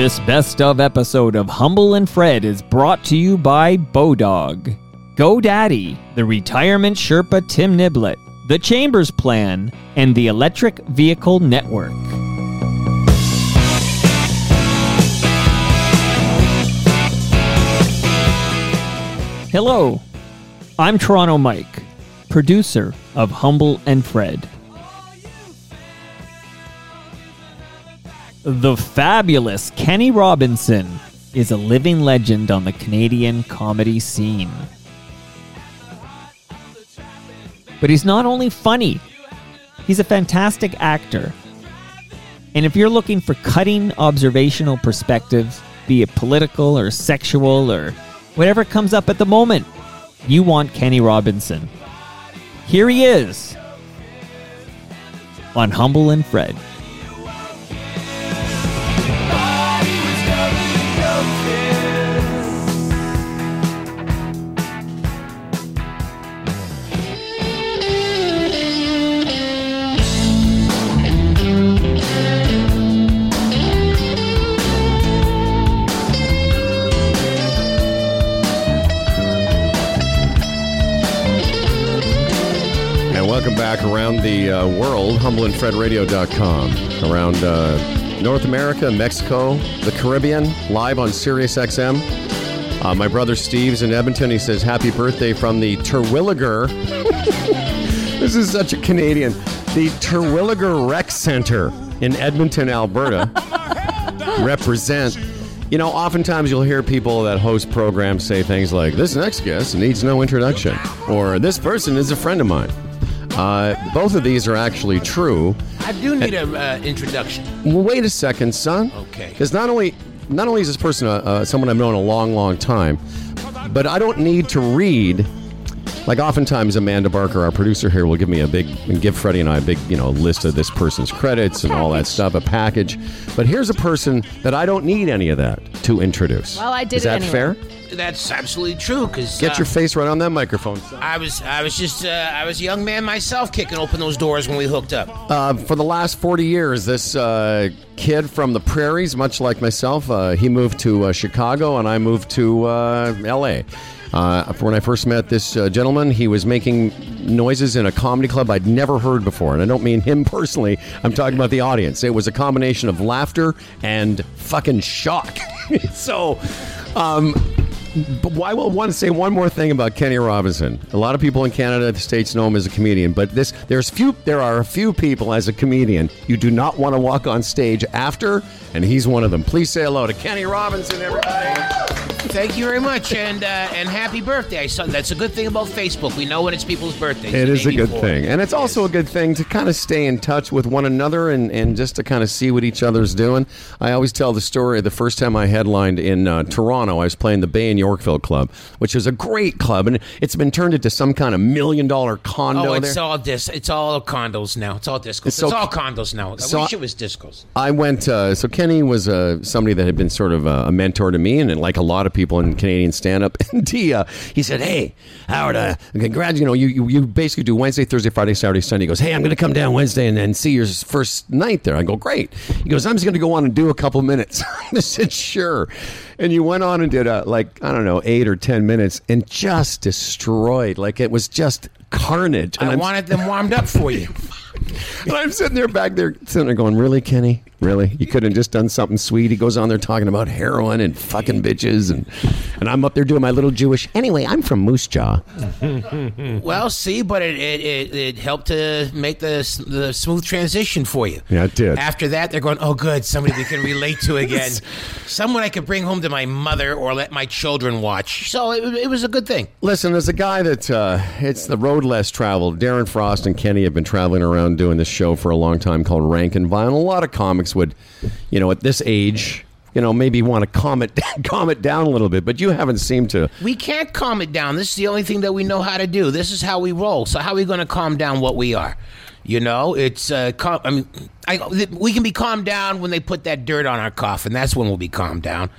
This best of episode of Humble and Fred is brought to you by Bodog, GoDaddy, the Retirement Sherpa Tim Niblett, the Chambers Plan, and the Electric Vehicle Network. Hello, I'm Toronto Mike, producer of Humble and Fred. The fabulous Kenny Robinson is a living legend on the Canadian comedy scene. But he's not only funny, he's a fantastic actor. And if you're looking for cutting observational perspectives, be it political or sexual or whatever comes up at the moment, you want Kenny Robinson. Here he is on Humble and Fred. The uh, world, humbleandfredradio.com. Around uh, North America, Mexico, the Caribbean, live on Sirius XM. Uh, my brother Steve's in Edmonton. He says, Happy birthday from the Terwilliger. this is such a Canadian. The Terwilliger Rec Center in Edmonton, Alberta. represent. You know, oftentimes you'll hear people that host programs say things like, This next guest needs no introduction, or This person is a friend of mine. Uh, both of these are actually true. I do need an uh, introduction. Well, wait a second, son. Okay. Because not only not only is this person uh, uh, someone I've known a long, long time, but I don't need to read. Like oftentimes, Amanda Barker, our producer here, will give me a big and give Freddie and I a big, you know, list of this person's credits and all that stuff, a package. But here's a person that I don't need any of that to introduce. Well, I did Is it that anyway. fair? That's absolutely true. Because Get your face right on that microphone. son. I was, I was just, uh, I was a young man myself, kicking open those doors when we hooked up. Uh, for the last 40 years, this uh, kid from the prairies, much like myself, uh, he moved to uh, Chicago and I moved to uh, LA. Uh, when I first met this uh, gentleman, he was making noises in a comedy club I'd never heard before. And I don't mean him personally, I'm talking about the audience. It was a combination of laughter and fucking shock. so, um, but I will want to say one more thing about Kenny Robinson. A lot of people in Canada, the states know him as a comedian, but this there's few there are a few people as a comedian you do not want to walk on stage after, and he's one of them. Please say hello to Kenny Robinson, everybody. Thank you very much, and uh, and happy birthday. Saw that's a good thing about Facebook. We know when it's people's birthdays. It is a good before. thing, and it's also a good thing to kind of stay in touch with one another and, and just to kind of see what each other's doing. I always tell the story. The first time I headlined in uh, Toronto, I was playing the Bay and Yorkville Club, which is a great club, and it's been turned into some kind of million dollar condo Oh, there. it's all dis. It's all condos now. It's all discos. It's, so- all condos now. I so- wish it was discos. I went. Uh, so Kenny was uh, somebody that had been sort of uh, a mentor to me, and, like a lot of people in Canadian stand-up. And he, uh, he said, "Hey, Howard, uh, congrats. You know, you, you you basically do Wednesday, Thursday, Friday, Saturday, Sunday." He goes, "Hey, I'm going to come down Wednesday and, and see your first night there." I go, "Great." He goes, "I'm just going to go on and do a couple minutes." I said, "Sure." And you went on and did uh, like I don't know eight or ten minutes, and just destroyed. Like it was just carnage. And I I'm- wanted them warmed up for you. and I'm sitting there back there, sitting there going, "Really, Kenny? Really? You could have just done something sweet." He goes on there talking about heroin and fucking bitches, and and I'm up there doing my little Jewish. Anyway, I'm from Moose Jaw. Well, see, but it, it, it, it helped to make the the smooth transition for you. Yeah, it did. After that, they're going, oh, good, somebody we can relate to again. Someone I could bring home to my mother or let my children watch. So it, it was a good thing. Listen, there's a guy that uh, it's the road less traveled. Darren Frost and Kenny have been traveling around doing this show for a long time called Rank and Vile. And a lot of comics would, you know, at this age. You know, maybe want to calm it, calm it down a little bit, but you haven't seemed to. We can't calm it down. This is the only thing that we know how to do. This is how we roll. So how are we going to calm down what we are? You know, it's uh, I mean, I, we can be calmed down when they put that dirt on our coffin. That's when we'll be calmed down.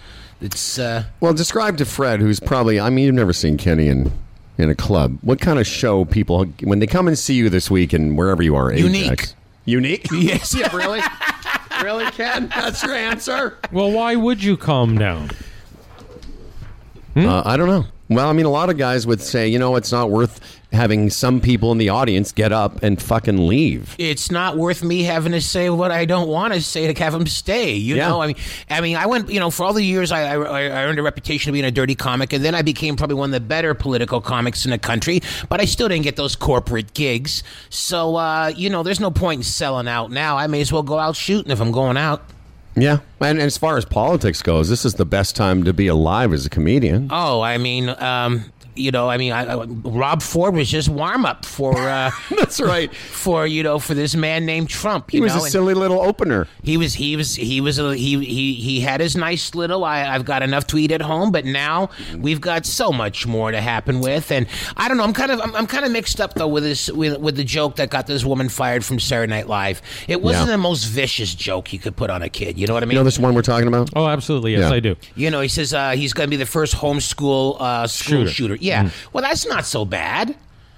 It's uh, Well, describe to Fred, who's probably, I mean, you've never seen Kenny in, in a club. What kind of show people, when they come and see you this week and wherever you are, Unique. Ajax, Unique? yes, yeah, really. really, Ken? That's your answer? Well, why would you calm down? Uh, I don't know. Well, I mean, a lot of guys would say, you know, it's not worth having some people in the audience get up and fucking leave. it's not worth me having to say what I don't want to say to have them stay. You Yeah. know, I mean, I mean, I went, you know, for all the years I, I, I earned a reputation of being a dirty comic, and then I became probably one of the better political comics in the country. But I still didn't get those corporate gigs, so uh, you know, there's no point in selling out now. I may as well go out shooting if I'm going out. Yeah. And as far as politics goes, this is the best time to be alive as a comedian. Oh, I mean, um, you know, I mean, I, I, Rob Ford was just warm up for uh, That's right. for you know for this man named Trump. He was know, a and- silly little opener. He was he was he was a, he he he had his nice little I, I've got enough to eat at home, but now we've got so much more to happen with, and I don't know. I'm kind of I'm, I'm kind of mixed up though with this with with the joke that got this woman fired from Saturday Night Live. It wasn't Yeah. the most vicious joke you could put on a kid. You know what I mean? You know this one we're talking about? Oh, absolutely. Yes, Yeah. I do. You know, he says uh, he's going to be the first homeschool uh, school Shooter. shooter. Yeah. Mm. Well, that's not so bad.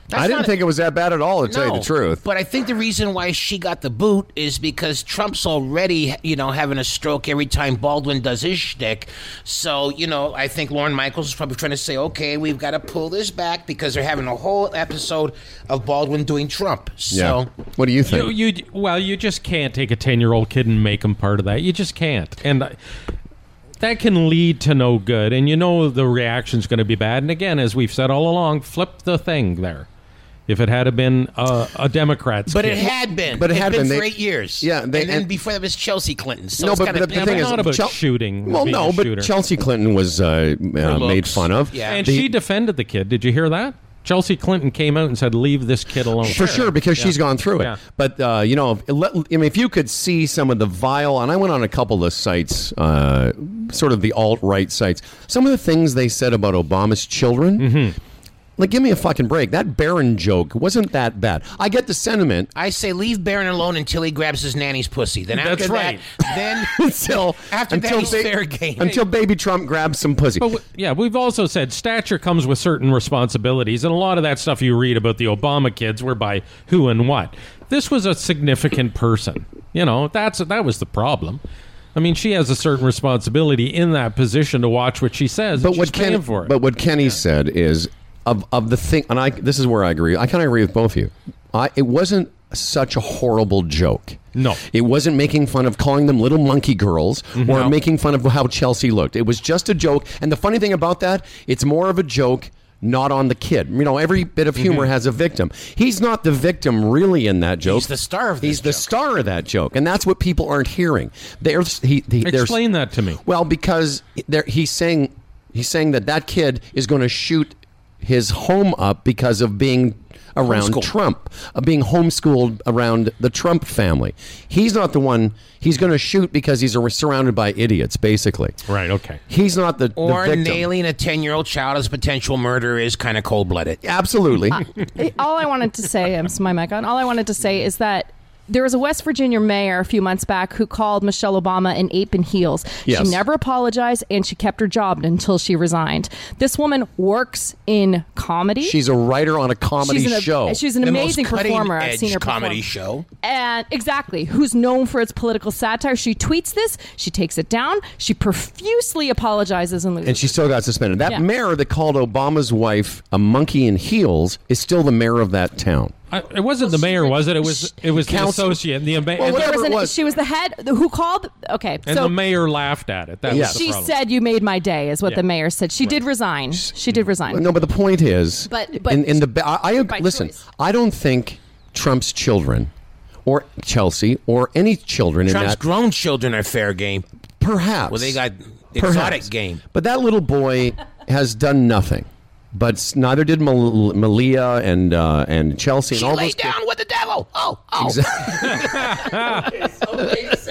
That's I didn't not- think it was that bad at all, to tell you the truth. But I think the reason why she got the boot is because Trump's already, you know, having a stroke every time Baldwin does his shtick. So, you know, I think Lorne Michaels is probably trying to say, okay, we've got to pull this back because they're having a whole episode of Baldwin doing Trump. So, yeah. What do you think? You, you well, you just can't take a ten-year-old kid and make him part of that. You just can't, and I- that can lead to no good. And you know the reaction's going to be bad. And again, as we've said all along, flip the thing there. If it had been a, a Democrat's but kid. it had been. But it It'd had been been. for They- eight years. Yeah, they- and then and- before that was Chelsea Clinton. So no, it's but, kinda, but the Yeah, thing is, not about Chel- shooting, Well, no, but shooter. Chelsea Clinton was uh, uh, made fun of. Yeah. and The- she defended the kid. Did you hear that? Chelsea Clinton came out and said, "Leave this kid alone." For sure, because she's gone through it. Yeah. But uh, you know, if, let- I mean, if you could see some of the vile, and I went on a couple of sites, uh, sort of the alt right sites, some of the things they said about Obama's children. Mm-hmm. Like, give me a fucking break. That Barron joke wasn't that bad. I get the sentiment. I say leave Barron alone until he grabs his nanny's pussy. Then after That's right. that, then until After that, until he's fair game. Until baby Trump grabs some pussy. But w- yeah, we've also said stature comes with certain responsibilities, and a lot of that stuff you read about the Obama kids were by who and what. This was a significant person. You know, that's that was the problem. I mean, she has a certain responsibility in that position to watch what she says. but and what she's paying for it. but what Kenny said is of of the thing, and I this is where I agree. I kind of agree with both of you. I it wasn't such a horrible joke. No. it wasn't making fun of calling them little monkey girls Mm-hmm. or making fun of how Chelsea looked. It was just a joke. And the funny thing about that, it's more of a joke. Not on the kid. You know, every bit of Mm-hmm. humor has a victim. He's not the victim really in that joke. He's the star of He's the star of that joke, and that's what people aren't hearing. There's he, he there's- Explain that to me. well, because there, he's saying he's saying that that kid is going to shoot his home up because of being around Trump, uh, being homeschooled around the Trump family. He's not the one. He's going to shoot because he's a, surrounded by idiots, basically. right? Okay. He's not the, the or victim. nailing a ten-year-old child as potential murderer is kind of cold-blooded. Absolutely. all I wanted to say, I'm my mic on. All I wanted to say is that there was a West Virginia mayor a few months back who called Michelle Obama an ape in heels. Yes. She never apologized and she kept her job until she resigned. This woman works in comedy. She's a writer on a comedy She's an, show. She's an The amazing most performer. I've cutting-edge seen her comedy perform. show. And exactly, who's known for its political satire. She tweets this, she takes it down, she profusely apologizes and loses. and she still got suspended. That Yeah. mayor that called Obama's wife a monkey in heels is still the mayor of that town. I, it wasn't the mayor, was it? It was. It was the Council- associate. And the, ama- Well, and, whatever There was it was. She was the head who called. Okay, and so the mayor laughed at it. That Yes. was the she problem. said, "You made my day," is what Yeah. the mayor said. She did resign. She did resign. No, but the point is, But- but- in, in the I, I by listen. choice. I don't think Trump's children, or Chelsea, or any children in Trump's that grown children are fair game. perhaps. Well, they got perhaps. exotic game. But that little boy has done nothing. But neither did Mal- Malia and uh, and Chelsea She and all lay those. kids. down with the devil. Oh, oh.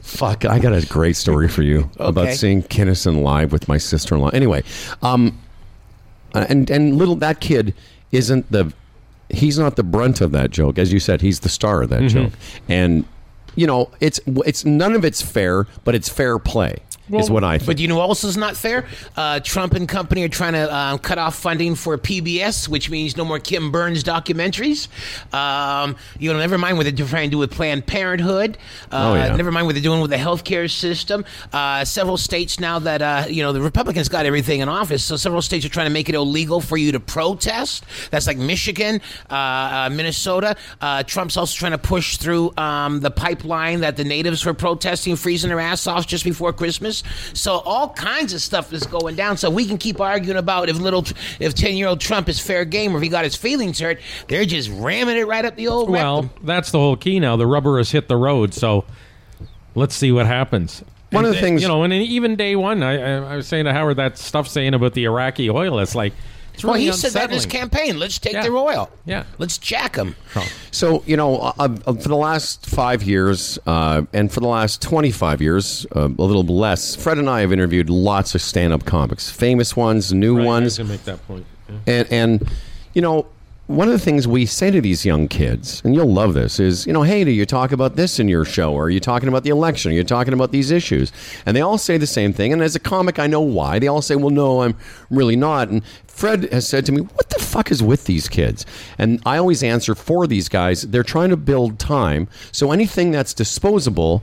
Fuck, I got a great story for you about seeing Kinison live with my sister-in-law. Anyway, um, uh, and and little that kid isn't the he's not the brunt of that joke, as you said. He's the star of that joke, and you know it's it's none of it's fair, but it's fair play. Is what I think. But you know, what else is not fair. Uh, Trump and company are trying to uh, cut off funding for PBS, which means no more Ken Burns documentaries. Um, you know, never mind what they're trying to do with Planned Parenthood. Uh, Oh, yeah. Never mind what they're doing with the healthcare system. Uh, several states now that uh, you know the Republicans got everything in office, so several states are trying to make it illegal for you to protest. That's like Michigan, uh, uh, Minnesota. Uh, Trump's also trying to push through um, the pipeline that the natives were protesting, freezing their ass off just before Christmas. So all kinds of stuff is going down. So we can keep arguing about if little, if ten year old Trump is fair game or if he got his feelings hurt. They're just ramming it right up the old. Well, rectum. that's the whole key now. The rubber has hit the road, so let's see what happens. One of the things- you know, and even day one, I, I, I was saying to Howard that stuff saying about the Iraqi oil. It's like it's well, really he said that in his campaign. Let's take Yeah. their oil. Yeah. Let's jack them. So, you know, uh, uh, for the last five years uh, and for the last 25 years, uh, a little less, Fred and I have interviewed lots of stand up comics, famous ones, new Right, I was ones. make that point. Yeah. And, and, you know, one of the things we say to these young kids, and you'll love this, is, you know, hey, do you talk about this in your show? Or are you talking about the election? Are you talking about these issues? And they all say the same thing. And as a comic, I know why. They all say, well, no, I'm really not. And Fred has said to me, what the fuck is with these kids? And I always answer for these guys, they're trying to build time. So anything that's disposable,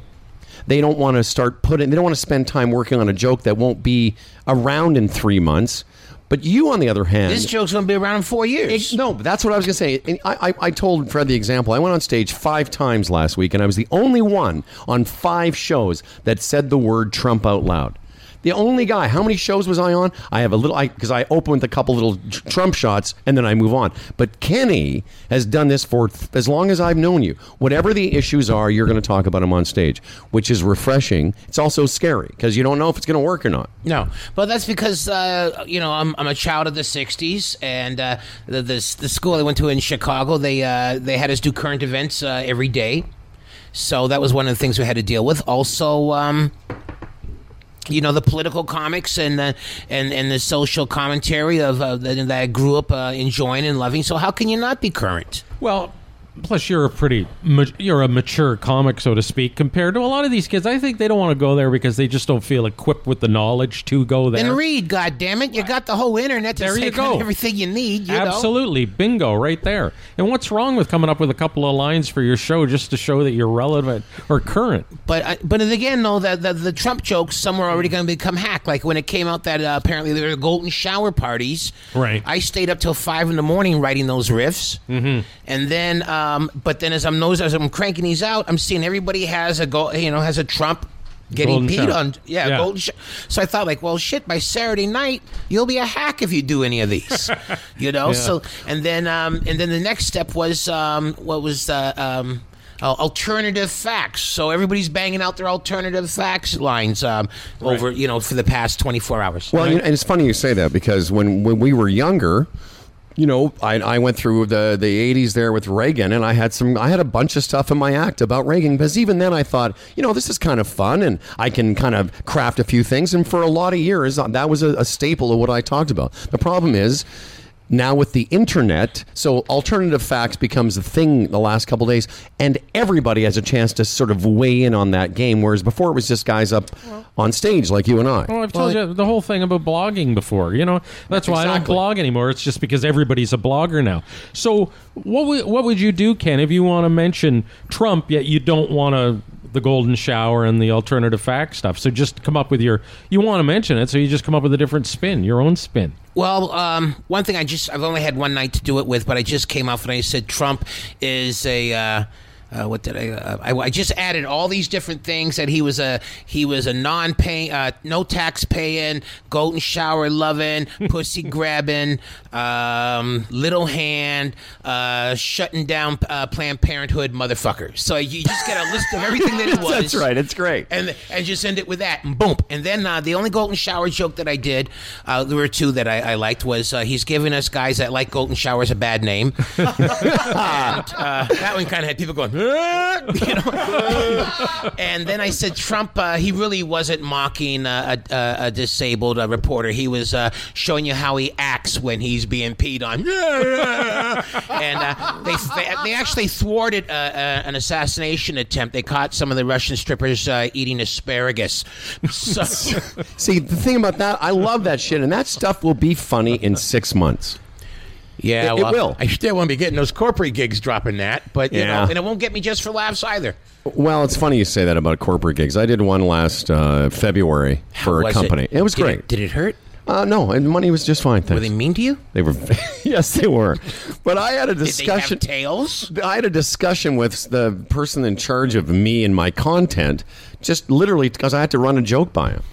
they don't want to start putting, they don't want to spend time working on a joke that won't be around in three months. But you, on the other hand, This joke's going to be around in four years. it- no, but that's what I was going to say. And I, I, I told Fred the example. I went on stage five times last week, and I was the only one on five shows that said the word Trump out loud. The only guy. How many shows was I on? I have a little, because I, open with a couple little Trump shots, and then I move on. But Kenny has done this for th- as long as I've known you. Whatever the issues are, you're going to talk about them on stage, which is refreshing. It's also scary because you don't know if it's going to work or not. No, but that's because uh, you know I'm, I'm a child of the '60s, and uh, the, the the school I went to in Chicago they uh, they had us do current events uh, every day, so that was one of the things we had to deal with. Also. Um, you know the political comics and the and, and the social commentary of uh, that, I grew up uh, enjoying and loving. So how can you not be current? Well, plus you're a pretty you're a mature comic, so to speak, compared to a lot of these kids. I think they don't want to go there because they just don't feel equipped with the knowledge to go there. and read, God damn it! You got the whole internet to There you go. everything you need. You know? Absolutely, bingo, right there. And what's wrong with coming up with a couple of lines for your show just to show that you're relevant or current? But I- but again, though, the, the the Trump jokes some are already going to become hack. Like when it came out that uh, apparently there were golden shower parties. Right. I stayed up till five in the morning writing those riffs. Mm-hmm. And then, um, but then as I'm nose as I'm cranking these out, I'm seeing everybody has a go, you know, has a Trump. Getting Golden peed shower. on, yeah, Yeah. golden sh- So I thought, like, well, shit. By Saturday night, you'll be a hack if you do any of these, you know. So, and then, um, and then the next step was, um, what was, uh, um, uh, alternative facts. So everybody's banging out their alternative facts lines um, over, you know, for the past 24 hours. Well, you know, and it's funny you say that because when, when we were younger, you know, I, I went through the, the 80s there with Reagan, and I had some, I had a bunch of stuff in my act about Reagan because even then I thought, you know, this is kind of fun, and I can kind of craft a few things. And for a lot of years, uh, that was a, a staple of what I talked about. The problem is. Now with the internet, so alternative facts becomes a thing the last couple days, and everybody has a chance to sort of weigh in on that game. Whereas before it was just guys up on stage like you and I. Well, I've told you the whole thing about blogging before. You know, that's why I don't Exactly. blog anymore. It's just because everybody's a blogger now. So, what would what would you do, Ken, if you want to mention Trump yet you don't want to the golden shower and the alternative fact stuff? So just come up with your you want to mention it, so you just come up with a different spin, your own spin. Well, um, one thing I just I've only had one night to do it with, but I just came off and I said Trump is a. Uh, uh, what did I, uh, I? I just added all these different things that he was a he was a non-paying, uh, no tax paying, golden shower loving, pussy grabbing, um, little hand, uh, shutting down uh, Planned Parenthood motherfucker. So you just get a list of everything that it was. That's right. It's great. and and just end it with that and boom and then uh, the only golden shower joke that i did uh, there were two that i, I liked was uh, he's giving us guys that like golden showers a bad name and, uh, that one kind of had people going you know. and then I said, Trump, uh, he really wasn't mocking uh, a, a, a disabled uh, reporter. He was uh, showing you how he acts when he's being peed on. and uh, they they actually thwarted uh, uh, an assassination attempt. They caught some of the Russian strippers uh, eating asparagus. So, See, the thing about that, I love that shit, and that stuff will be funny in six months. Yeah, It- it will. I still won't be getting those corporate gigs dropping that, but you Yeah. know, and it won't get me just for laughs either. Well, it's funny you say that about corporate gigs. I did one last uh, February for a company. It, was did great. did it hurt? uh, no, and money was just fine. Were they mean to you? They were, yes, they were. But I had a Did discussion. have tails? I had a discussion with the person in charge of me and my content, just literally because I had to run a joke by him.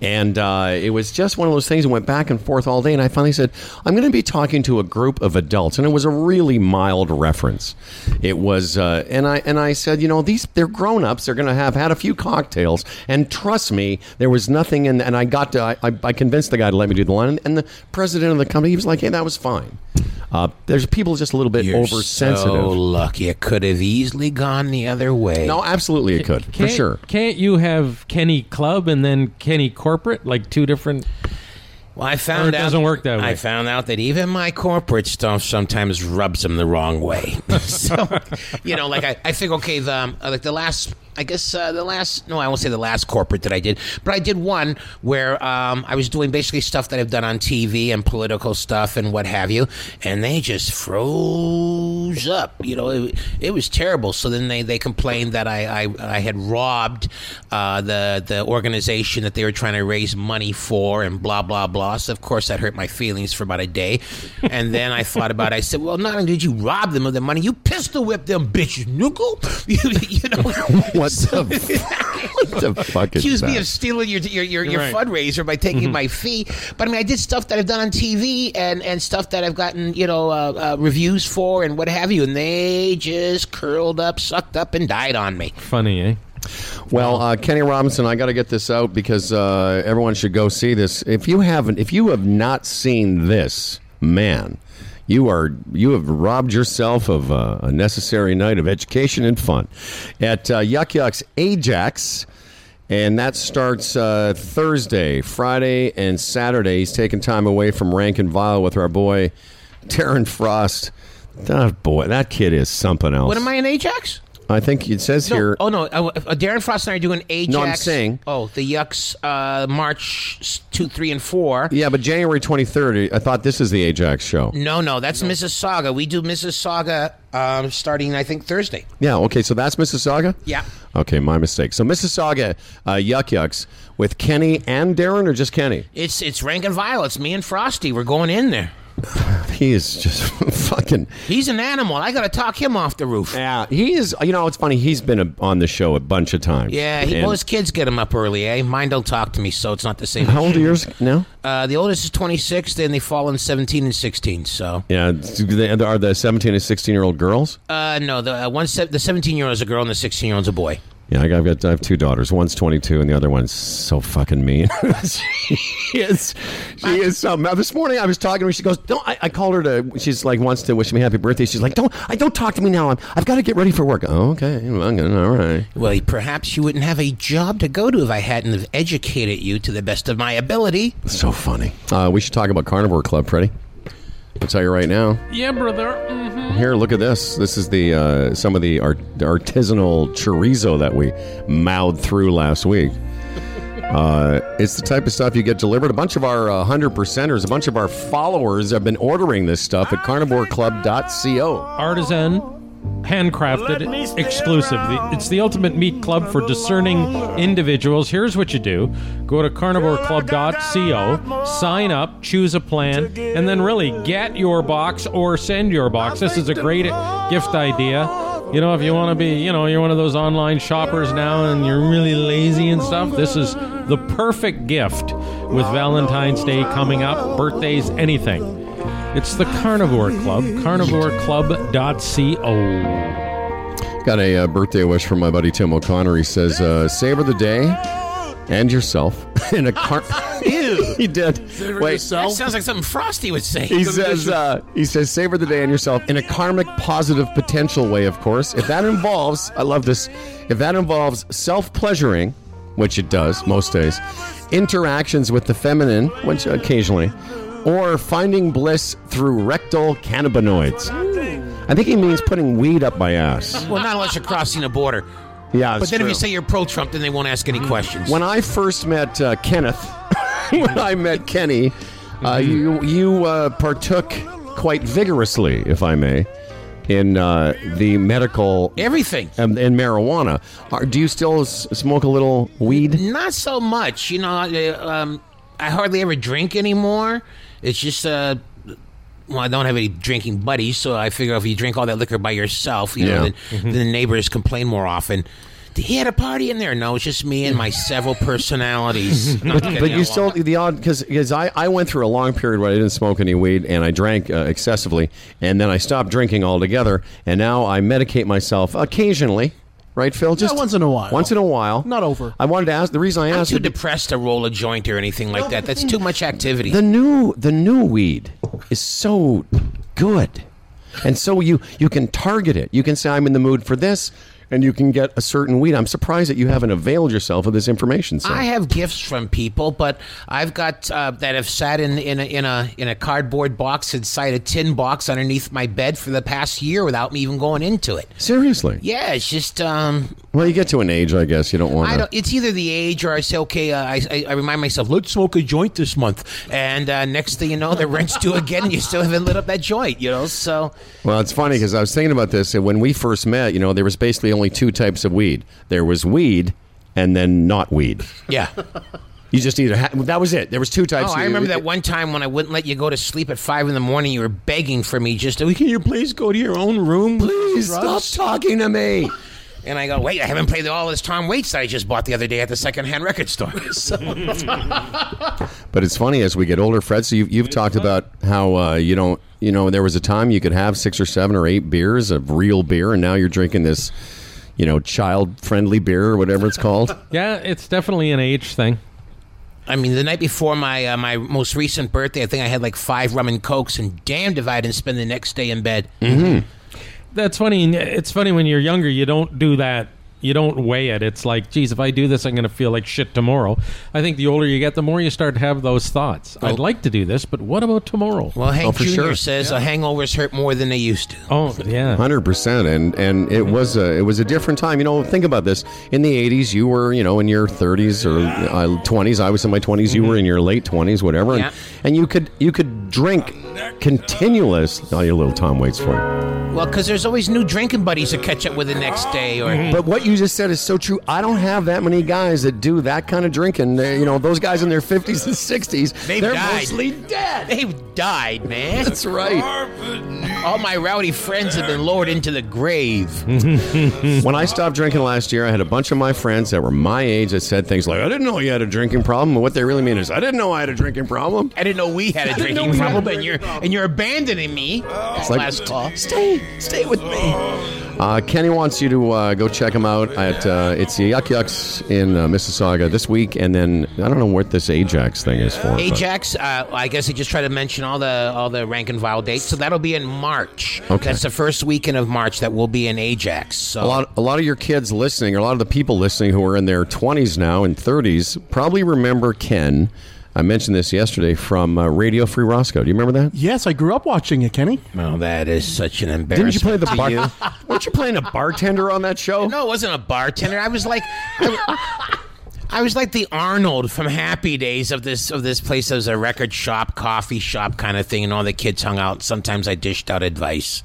And uh, it was just one of those things that went back and forth all day. And I finally said, I'm going to be talking to a group of adults. And it was a really mild reference. It was, uh, and I and I said, you know, these they're grown ups. They're going to have had a few cocktails. And trust me, there was nothing in. And I got to, I, I convinced the guy to let me do the line. And the president of the company, he was like, hey, that was fine. Uh, there's people just a little bit You're oversensitive. so lucky. It could have easily gone the other way. No, absolutely, it could for Can't- sure. Can't you have Kenny Club and then Kenny Corporate, like two different? Well, I found it out doesn't work that way. I found out that even my corporate stuff sometimes rubs them the wrong way. so, you know, like I, I think okay, the um, like the last, I guess uh, the last, no, I won't say the last corporate that I did, but I did one where um, I was doing basically stuff that I've done on TV and political stuff and what have you, and they just froze up. You know, it, it was terrible. So then they, they complained that I I, I had robbed uh, the the organization that they were trying to raise money for and blah blah blah. So of course that hurt my feelings for about a day, and then I thought about it. I said, well, not only did you rob them of their money, you pistol whipped them bitches, nickel. you, you know What the, what the fuck is accused that? me of stealing your your, your, your Right. fundraiser by taking my fee. But I mean, I did stuff that I've done on TV and, and stuff that I've gotten you know uh, uh, reviews for and what have you, and they just curled up, sucked up, and died on me. Funny, eh? Well, uh, Kenny Robinson, I got to get this out because uh, everyone should go see this. If you haven't, if you have not seen this, man, you are you have robbed yourself of uh, a necessary night of education and fun at uh, Yuk Yuk's Ajax. And that starts uh, Thursday, Friday, and Saturday. He's taking time away from Rank and Vile with our boy Darren Frost. Oh, boy, that kid is something else. What am I in Ajax? I think it says No, here. oh no, uh, uh, Darren Frost and I are doing Ajax. No, I'm saying- Oh, the Yucks, uh, March two, three, and four. Yeah, but January 23rd, I thought this is the Ajax show. No, no, that's Mississauga. We do Mississauga um, starting, I think, Thursday. Yeah, okay, so that's Mississauga? Yeah. Okay, my mistake. So Mississauga uh, Yuk Yuk's with Kenny and Darren, or just Kenny? It's it's rank and vile. It's me and Frosty. We're going in there. He is just fucking. He's an animal. I got to talk him off the roof. Yeah, he is. You know, it's funny. He's been a, on the show a bunch of times. Yeah, he, And well, his kids get him up early, eh? Mine don't talk to me, so it's not the same. how old are yours now? Uh, the oldest is 26, then they fall in 17 and 16. So, Yeah, they, are the 17 and 16 year old girls? uh, no, the uh, one se- the 17 year old is a girl and the 16 year old is a boy. Yeah, I got, I've got I have two daughters. One's 22 and the other one's so fucking mean. she is she is something. Now, this morning I was talking to her. She goes, "Don't." I, I called her to. She's like wants to wish me happy birthday. She's like, "Don't. I don't talk to me now. I'm, I've got to get ready for work." Oh, okay. Well, good, all right. Well, perhaps you wouldn't have a job to go to if I hadn't have educated you to the best of my ability. So funny. Uh, we should talk about Carnivore Club, Freddie. I'll tell you right now. Yeah, brother. hmm Here, look at this. This is the uh, some of the art, artisanal chorizo that we mowed through last week. Uh, it's the type of stuff you get delivered. A bunch of our uh, hundred percenters, a bunch of our followers have been ordering this stuff at carnivoreclub.co. Artisan, handcrafted, exclusive. The- It's the ultimate meat club for discerning individuals. Here's what you do go to carnivoreclub.co, sign up, choose a plan, and then really get your box or send your box. This is a great gift idea. You know, if you want to be, you know, you're one of those online shoppers now and you're really lazy and stuff, this is the perfect gift with Valentine's Day coming up, birthdays, anything. It's the Carnivore Club, carnivoreclub.co. Got a uh, birthday wish from my buddy Tim O'Connor. He says, uh, "Savor the day and yourself in a car. Ew. he did. Wait. That sounds like something Frosty would say. He says, uh, he says, savor the day and yourself in a karmic positive potential way, of course. If that involves, I love this, if that involves self pleasuring, which it does most days, interactions with the feminine, which occasionally, or finding bliss through rectal cannabinoids. I think he means putting weed up my ass. well, not unless you're crossing the border. Yeah, But that's then if you say you're pro-Trump, then they won't ask any questions. when I first met uh, Kenneth, when I met Kenny, uh, you you uh, partook quite vigorously, if I may, in uh, the medical Everything. and, and marijuana. Are, do you still s- smoke a little weed? Not so much. You know, I, um, I hardly ever drink anymore. It's just, uh, well, I don't have any drinking buddies, so I figure if you drink all that liquor by yourself, you know, Yeah. then, then the neighbors complain more often. He had a party in there. No, it's just me and my several personalities. Not kidding, But you still won't. the odd because because I, I went through a long period where I didn't smoke any weed and I drank uh, excessively and then I stopped drinking altogether and now I medicate myself occasionally. Right, Phil? Just once in a while. Once in a while. Not over. I wanted to ask. The reason I I'm asked too is depressed to roll a joint or anything like that. That's too much activity. the new the new weed is so good and so you you can target it you can say i'm in the mood for this and you can get a certain weed i'm surprised that you haven't availed yourself of this information sir. I have gifts from people, but I've got uh, that have sat in in a, in a in a cardboard box inside a tin box underneath my bed for the past year without me even going into it. seriously Yeah, it's just um, well you get to an age i guess you don't want to. It's either the age or I say, okay, uh, I, I I remind myself, let's smoke a joint this month, and uh, next thing you know, the rent's due again, and you still haven't lit up that joint, you know. So well it's funny because i was thinking about this and when we first met you know there was basically only two types of weed there was weed and then not weed yeah. you just either had that was it there was two types of Oh, I remember that one time when I wouldn't let you go to sleep at five in the morning. You were begging for me just to, can you please go to your own room? please stop talking to me And I go, wait, I haven't played all this Tom Waits that I just bought the other day at the secondhand record store. So, But it's funny as we get older, Fred. So you've, you've talked about how uh, you don't, you know, there was a time you could have six or seven or eight beers of real beer, and now you're drinking this, you know, child-friendly beer or whatever it's called. Yeah, it's definitely an age thing. I mean, the night before my uh, my most recent birthday, I think I had like five rum and cokes, and damned if I didn't spend the next day in bed. That's funny. It's funny when you're younger, you don't do that. You don't weigh it. It's like, geez, if I do this, I'm going to feel like shit tomorrow. I think the older you get, the more you start to have those thoughts. I'd like to do this, but what about tomorrow? Well, Hank for Jr. sure. says uh, hangovers hurt more than they used to. Oh, yeah. Hundred percent, and and it was a it was a different time. You know, think about this. In the '80s, you were you know in your 30s or uh, 20s. I was in my 20s. You were in your late 20s, whatever. And, and you could you could drink continuous. Oh, your little Tom waits for it. Well, because there's always new drinking buddies to catch up with the next day, or mm-hmm. But what you just said is so true. I don't have that many guys that do that kind of drinking. They- You know, those guys in their 50s and 60s, They've they're died. mostly dead. they've died, man. That's right. All my rowdy friends have been lowered into the grave. When I stopped drinking last year, I had a bunch of my friends that were my age that said things like, I didn't know you had a drinking problem. And what they really mean is, I didn't know I had a drinking problem. I didn't know we had a drinking we had a problem, and you're and you're abandoning me. It's like, last call. stay, stay with me. Uh, Kenny wants you to uh, go check him out at uh, it's the Yuk Yuk's in uh, Mississauga this week, and then I don't know what this Ajax thing is for. Ajax, uh, I guess I just try to mention all the all the rank and file dates. So that'll be in March. Okay. That's the first weekend of March that will be in Ajax. So A lot, a lot of your kids listening, or a lot of the people listening who are in their 20s now and 30s, probably remember Ken. I mentioned this yesterday from uh, Radio Free Roscoe. Do you remember that? Yes, I grew up watching it, Kenny. well, that is such an embarrassment. Didn't you play the bar? you. Weren't you playing a bartender on that show? No, it wasn't a bartender. I was like, I, I was like the Arnold from Happy Days of this of this place. That was a record shop, coffee shop kind of thing, and all the kids hung out. Sometimes I dished out advice.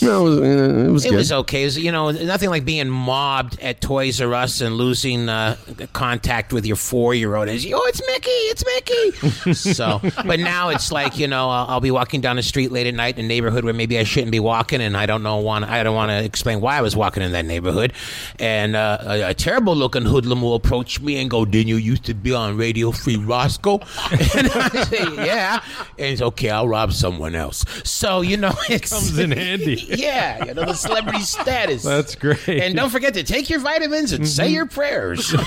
No, it was, uh, it was It good. was okay. It was, you know, nothing like being mobbed at Toys R Us and losing uh, contact with your four year old. Is oh, it's Mickey, it's Mickey. so, but now it's like you know, I'll, I'll be walking down the street late at night in a neighborhood where maybe I shouldn't be walking, and I don't know want I don't want to explain why I was walking in that neighborhood, and uh, a, a terrible looking hoodlum will approach me and go, "Didn't you used to be on Radio Free Roscoe?" and I say, "Yeah," and it's okay. I'll rob someone else. So you know, it Comes in handy. yeah, you know the celebrity status. That's great. And don't forget to take your vitamins and say your prayers.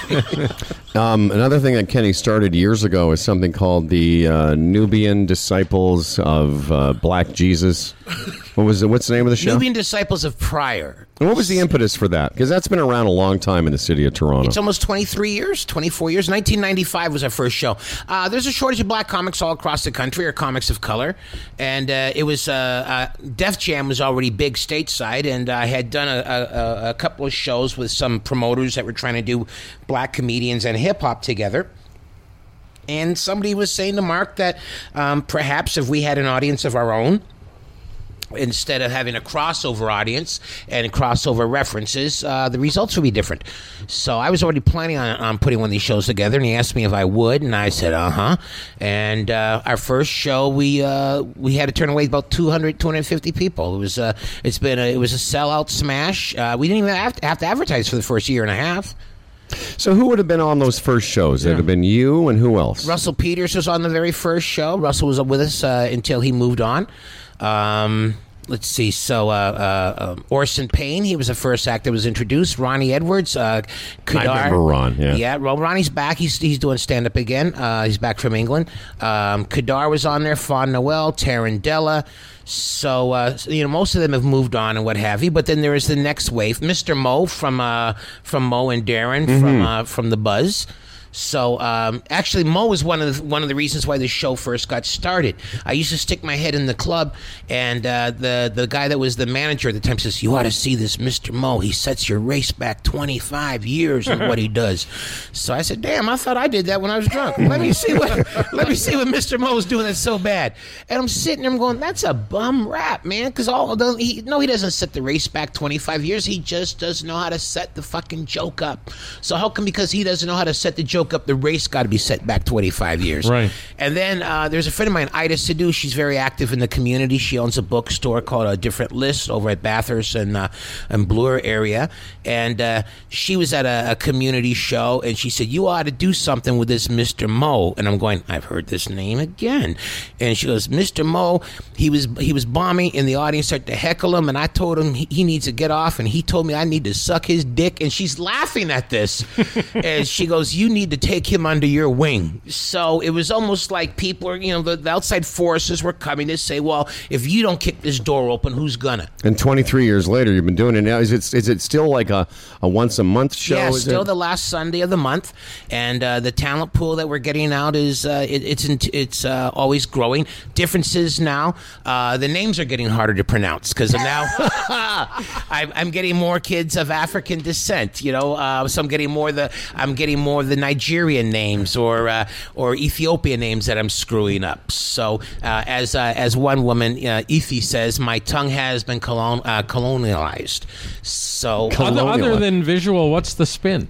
Um, another thing that Kenny started years ago is something called the uh, Nubian Disciples of uh, Black Jesus. What was it? What's the name of the show? Nubian disciples of Pryor. and what was the impetus for that? Because that's been around a long time in the city of Toronto. It's almost 23 years, 24 years. 1995 was our first show. Uh, there's a shortage of black comics all across the country, or comics of color. And uh, it was, uh, uh, Def Jam was already big stateside, and I had done a, a, a couple of shows with some promoters that were trying to do black comedians and hip hop together. And somebody was saying to Mark that um, perhaps if we had an audience of our own, instead of having a crossover audience and crossover references, uh, the results would be different. So I was already planning on, on putting one of these shows together, and he asked me if I would, and I said, uh huh. And uh, our first show, we uh, we had to turn away about 200, 250 people. It was uh, it's been a, it was a sellout smash. Uh, we didn't even have to, have to advertise for the first year and a half. so who would have been on those first shows? It would have been you and who else? Russell Peters was on the very first show. Russell was with us uh, until he moved on. Um, let's see. So uh, uh, uh, Orson Payne, he was the first act that was introduced. Ronnie Edwards, uh, Kadar. I remember Ron, yeah. yeah. Well, Ronnie's back. He's he's doing stand up again. Uh, he's back from England. Um, Kadar was on there. Fawn Noel, Tarandella. So uh, you know, most of them have moved on and what have you. But then there is the next wave, Mr. Mo from uh, from Mo and Darren Mm-hmm. from uh, from the Buzz. So um, actually, Mo was one of the, one of the reasons why the show first got started. I used to stick my head in the club, and uh, the the guy that was the manager at the time says, "You ought to see this Mr. Mo. He sets your race back 25 years in what he does." So I said, "Damn, I thought I did that when I was drunk. Let me see what let me see what Mr. Mo is doing that's so bad." And I'm sitting there, I'm going, "That's a bum rap, man." Because all the, he no, he doesn't set the race back 25 years. He just doesn't know how to set the fucking joke up. So how come because he doesn't know how to set the joke up, the race got to be set back 25 years? Right. And then uh, there's a friend of mine, Itah Sadu. She's very active in the community. She owns a bookstore called A Different List over at Bathurst and uh, and Bloor area. And uh, she was at a, a community show, and she said, "You ought to do something with this Mr. Mo." And I'm going, "I've heard this name again." And she goes, "Mr. Mo, he was he was bombing, and the audience started to heckle him, and I told him he, he needs to get off, and he told me I need to suck his dick, and she's laughing at this, and she goes, "You need to take him under your wing." So it was almost like people are, you know, the, the outside forces were coming to say, "Well, if you don't kick this door open, who's gonna?" And 23 years later, you've been doing it now. Is it is it still like a, a once a month show? Yeah, Is still it? the last Sunday of the month, and uh, the talent pool that we're getting out is uh, it, it's in, it's uh, always growing. Differences now, uh, the names are getting harder to pronounce because now I'm, I'm getting more kids of African descent. You know, uh, so I'm getting more the I'm getting more the Nigerian names or uh, or Ethiopian names that I'm screwing up. So uh, as uh, as one woman, uh, Ethi says, my tongue has been colon- uh, colonialized. So. Col- Other, other than visual, what's the spin?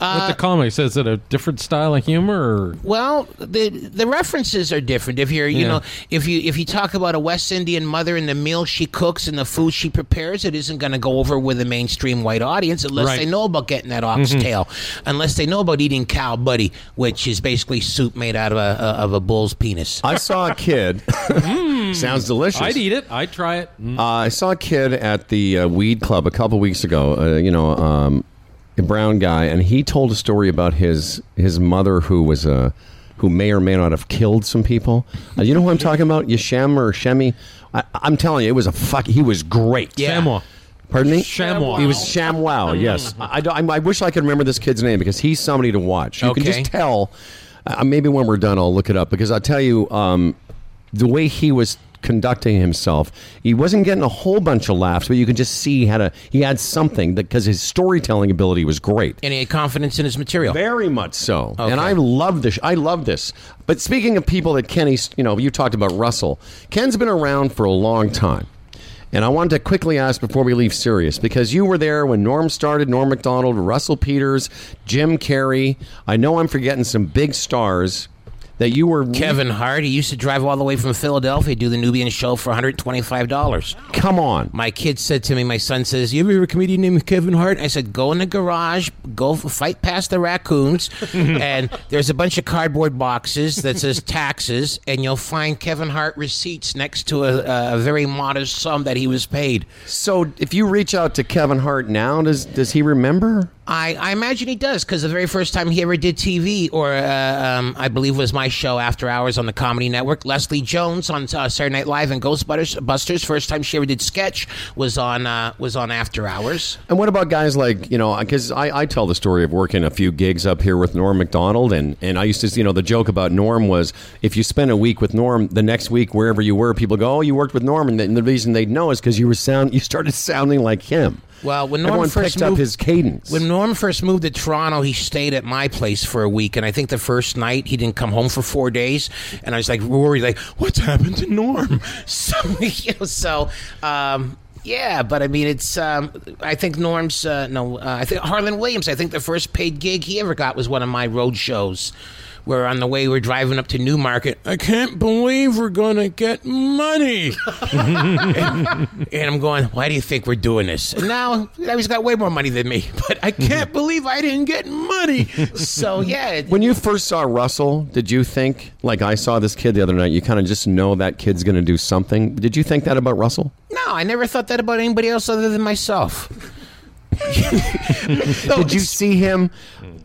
With the comics, is it a different style of humor? Or? Well, the the references are different. If you're, you Yeah. know, if you if you talk about a West Indian mother and the meal she cooks and the food she prepares, it isn't going to go over with a mainstream white audience unless Right. they know about getting that oxtail, unless they know about eating cow buddy, which is basically soup made out of a of a bull's penis. I saw a kid. Sounds delicious. I'd eat it. I'd try it. Mm. Uh, I saw a kid at the uh, Weed Club a couple weeks ago. Uh, you know, um, a brown guy, and he told a story about his his mother who was a who may or may not have killed some people. Uh, you know who I'm talking about? Yeshem or Shemi? I, I'm telling you, it was a fuck. He was great. Yeah. Chamois. Pardon me? Chamois. He was ShamWow, yes. I, I, I wish I could remember this kid's name because he's somebody to watch. You can just tell. Uh, maybe when we're done, I'll look it up because I'll tell you um, the way he was conducting himself. He wasn't getting a whole bunch of laughs, but you could just see he had a he had something because his storytelling ability was great. And he had confidence in his material. Very much so, Okay. and I love this. I love this. But speaking of people that Kenny, you know, you talked about Russell. Ken's been around for a long time, and I wanted to quickly ask before we leave Sirius because you were there when Norm started. Norm Macdonald, Russell Peters, Jim Carrey. I know I'm forgetting some big stars. That you were Kevin Hart, he used to drive all the way from Philadelphia do the Nubian show for $125. Come on. My kid said to me, my son says, You ever hear a comedian named Kevin Hart? I said, Go in the garage, go fight past the raccoons, and there's a bunch of cardboard boxes that says taxes, and you'll find Kevin Hart receipts next to a, a very modest sum that he was paid. So if you reach out to Kevin Hart now, does does he remember? I, I imagine he does because the very first time he ever did TV, or uh, um, I believe was my show After Hours on the Comedy Network. Leslie Jones on uh, Saturday Night Live and Ghostbusters. Busters. First time she ever did sketch was on uh, was on After Hours. And what about guys like you know? Because I, I tell the story of working a few gigs up here with Norm Macdonald, and and I used to you know the joke about Norm was if you spent a week with Norm, the next week wherever you were, people go, oh, you worked with Norm, and the, and the reason they'd know is because you were sound you started sounding like him. Well, when Norm Everyone first picked up moved- his cadence. When Norm first moved to Toronto, he stayed at my place for a week, and I think the first night he didn't come home for four days, and I was like worried, like, what's happened to Norm? So, you know, so. Um, yeah, but I mean, it's. Um, I think Norm's. Uh, no, uh, I think Harland Williams. I think the first paid gig he ever got was one of my road shows, where on the way we're driving up to Newmarket. I can't believe we're gonna get money. and, and I'm going, why do you think we're doing this? And now he's got way more money than me, but I can't believe I didn't get money. So yeah, when you first saw Russell, did you think like I saw this kid the other night? You kind of just know that kid's to do something. Did you think that about Russell? no, I never thought that about anybody else other than myself. did you see him?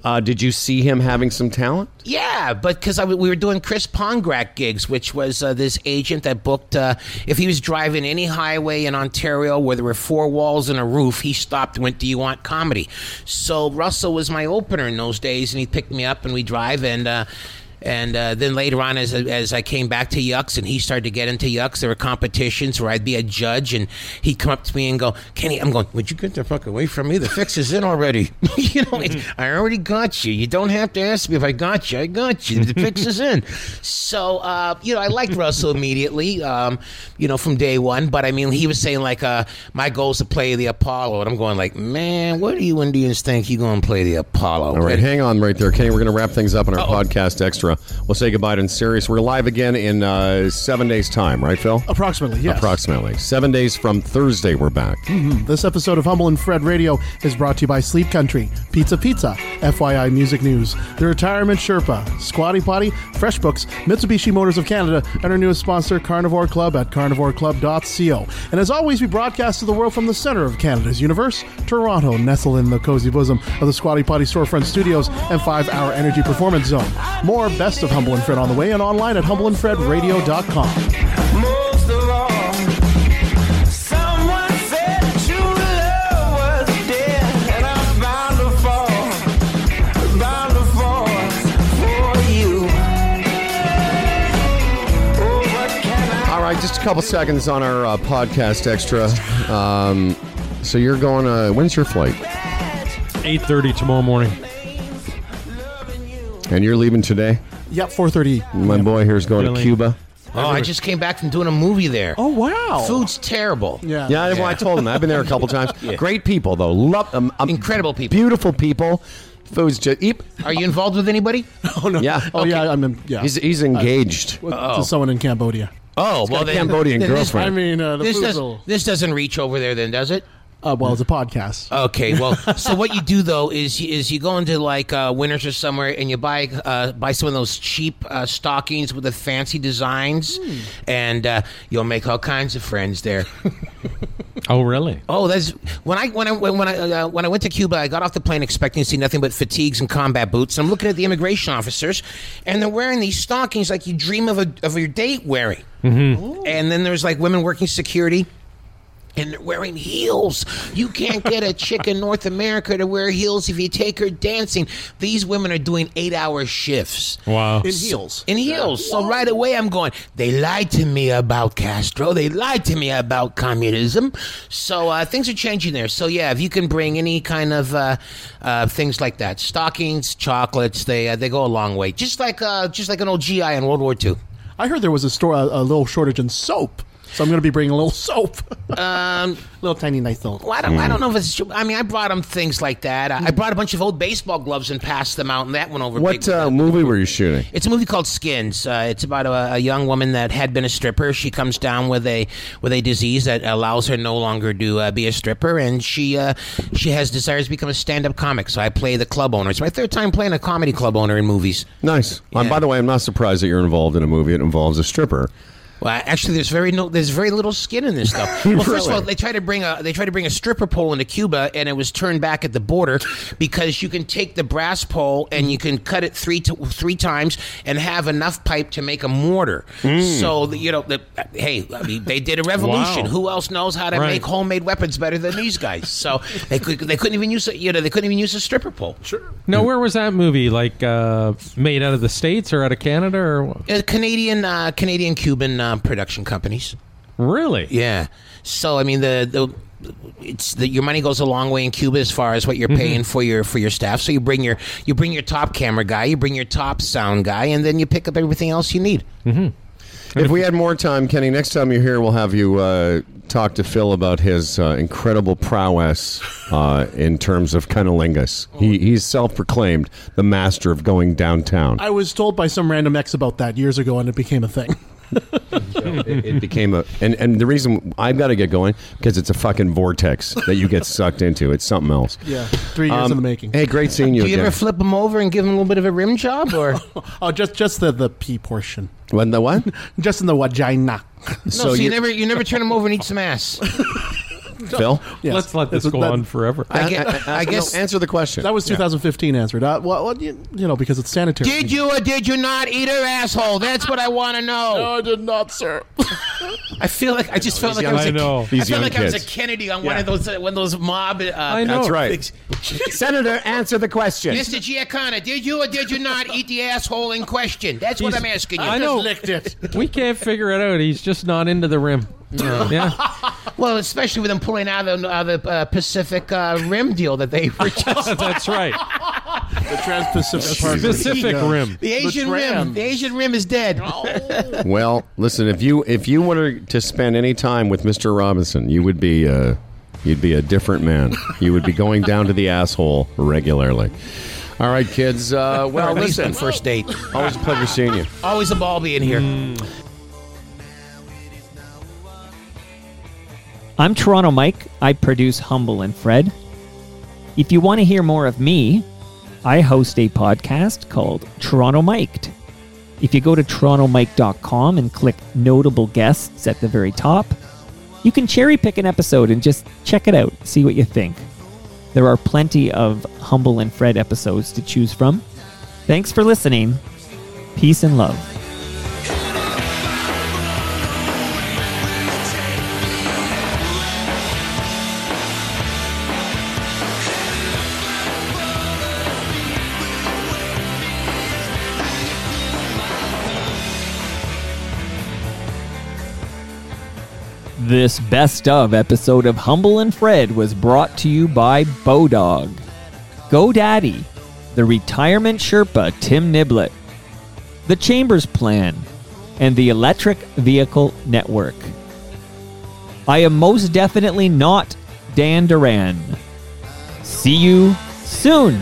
Uh, did you see him having some talent? Yeah, but because we were doing Chris Pongrak gigs, which was uh, this agent that booked uh, if he was driving any highway in Ontario where there were four walls and a roof, he stopped and went, "Do you want comedy?" So Russell was my opener in those days, and he picked me up and we drive and. And uh, then later on, as as I came back to Yucks and he started to get into Yucks, there were competitions where I'd be a judge and he'd come up to me and go, "Kenny," I'm going, "Would you get the fuck away from me? The fix is in already. you know, it's, I already got you. You don't have to ask me if I got you. I got you. The fix is in." So, uh, you know, I liked Russell immediately, um, you know, from day one. But I mean, he was saying like, uh, "My goal is to play the Apollo," and I'm going like, "Man, what do you Indians think you're going to play the Apollo?" All right, hang on right there, Kenny. We're going to wrap things up on our podcast extra. We'll say goodbye to Sirius. We're live again in uh, seven days' time, right, Phil? Approximately, yes. Approximately seven days from Thursday. We're back. This episode of Humble and Fred Radio is brought to you by Sleep Country, Pizza Pizza, FYI Music News, The Retirement Sherpa, Squatty Potty, FreshBooks, Mitsubishi Motors of Canada, and our newest sponsor, Carnivore Club at carnivoreclub.co. And as always, we broadcast to the world from the center of Canada's universe, Toronto, nestled in the cozy bosom of the Squatty Potty Storefront Studios and 5 Hour Energy Performance Zone. More Best of Humble and Fred on the way and online at humbleandfredradio.com. Most of all, someone said true love was dead, and I'm bound to fall, bound to fall for you. Oh, what can I? All right, just a couple seconds on our uh, podcast extra. Um, so you're going. Uh, when's your flight? 8.30 tomorrow morning. And you're leaving today. Yep, 4.30. My boy here's going Really? to Cuba. Oh, I just came back from doing a movie there. Oh, wow. Food's terrible. Yeah. Yeah, well, I told him. I've been there a couple times. Great people, though. Love um, um, Incredible people. Beautiful people. Food's just. Eep. Are you involved with anybody? Oh, no. Yeah. Oh, yeah, I'm in, yeah. He's, he's engaged. With- to someone in Cambodia. Oh, got a Cambodian this- girlfriend. I mean, uh, the This, food's does, a- this doesn't reach over there, then, does it? Uh, well, it's a podcast. Okay, well, so what you do though is is you go into like uh, Winners or somewhere and you buy uh, buy some of those cheap uh, stockings with the fancy designs, and uh, you'll make all kinds of friends there. Oh, really? Oh, that's when I when I when when I uh, when I went to Cuba. I got off the plane expecting to see nothing but fatigues and combat boots. And I'm looking at the immigration officers, and they're wearing these stockings like you dream of a of your date wearing. Mm-hmm. And then there's like women working security. And they're wearing heels. You can't get a chick in North America to wear heels if you take her dancing. These women are doing eight hour shifts Wow. In heels. in heels. So right away, I'm going. They lied to me about Castro. They lied to me about communism. So uh, things are changing there. So yeah, if you can bring any kind of uh, uh, things like that, stockings, chocolates, they uh, they go a long way. Just like uh, just like an old GI in World War II. I heard there was a store, a, a little shortage in soap. So I'm going to be bringing a little soap, Um, little tiny nice little. well, I don't, I don't know if it's. I mean, I brought him things like that. I, I brought a bunch of old baseball gloves and passed them out, and that went over. big What with uh, movie were you shooting? It's a movie called Skins. Uh, it's about a, a young woman that had been a stripper. She comes down with a with a disease that allows her no longer to uh, be a stripper, and she uh, she has desires to become a stand up comic. So I play the club owner. It's my third time playing a comedy club owner in movies. Nice. Um, by the way, I'm not surprised that you're involved in a movie that involves a stripper. Well, actually, there's very no, there's very little skin in this stuff. Well, first of all, they try to bring a they try to bring a stripper pole into Cuba, and it was turned back at the border because you can take the brass pole and you can cut it three to, three times and have enough pipe to make a mortar. So you know, the, hey, I mean, they did a revolution. Wow. Who else knows how to Right. make homemade weapons better than these guys? So they could they couldn't even use a, you know they couldn't even use a stripper pole. Sure. Now, where was that movie? Like uh, made out of the states or out of Canada or what? Uh, Canadian uh, Canadian Cuban uh, production companies. really? Yeah. So I mean the the it's the, your money goes a long way in Cuba as far as what you're paying for your for your staff. So you bring your you bring your top camera guy, you bring your top sound guy, and then you pick up everything else you need. If we had more time, Kenny, next time you're here, we'll have you uh, talk to Phil about his uh, incredible prowess uh, in terms of cunnilingus. He, he's self-proclaimed the master of going downtown. I was told by some random ex about that years ago, and it became a thing. it, it became a and, and the reason I've got to get going because it's a fucking vortex that you get sucked into. It's something else. Yeah, three years Um, in the making. Hey, great seeing you Do you again. ever flip them over and give them a little bit of a rim job, or Oh, just just the the pee portion, when the what? just in the vagina. no? So, you, never you never turn them over and eat some ass. Phil. Yes. Let's let this That's- go that- on forever. I, get, A- a- I no, guess. answer the question. That was 2015 answered. Uh, well, well, you, you know, because it's sanitary. Did you or did you not eat her asshole? That's what I want to know. No, I did not, sir. I feel like I just felt like I was. I a, know. I These felt young like I was a. Kennedy on one of those uh, one of those mob. Uh, I know. That's right. Senator, answer the question. Mr. Giancana, did you or did you not eat the asshole in question? That's what He's- I'm asking you. I know. licked it. We can't figure it out. He's just not into the rim. Yeah. Well, especially with them pulling out of the, uh, the uh, Pacific uh, Rim deal that they were just. That's right. The Trans-Pacific Partnership. Pacific Yeah. Rim. The Asian Trans. Rim. The Asian Rim is dead. Well, listen, if you if you were to spend any time with Mr. Robinson, you would be uh, you'd be a different man. You would be going down to the asshole regularly. All right, kids. Uh, well, Or at least listen. first date. Always a pleasure seeing you. Always a ball being here. I'm Toronto Mike. I produce Humble and Fred. If you want to hear more of me, I host a podcast called Toronto Miked. If you go to torontomike.com and click notable guests at the very top, you can cherry pick an episode and just check it out, see what you think. There are plenty of Humble and Fred episodes to choose from. Thanks for listening. Peace and love. This best of episode of Humble and Fred was brought to you by Bodog, GoDaddy, the retirement Sherpa Tim Niblett, the Chambers Plan, and the Electric Vehicle Network. I am most definitely not Dan Duran. See you soon.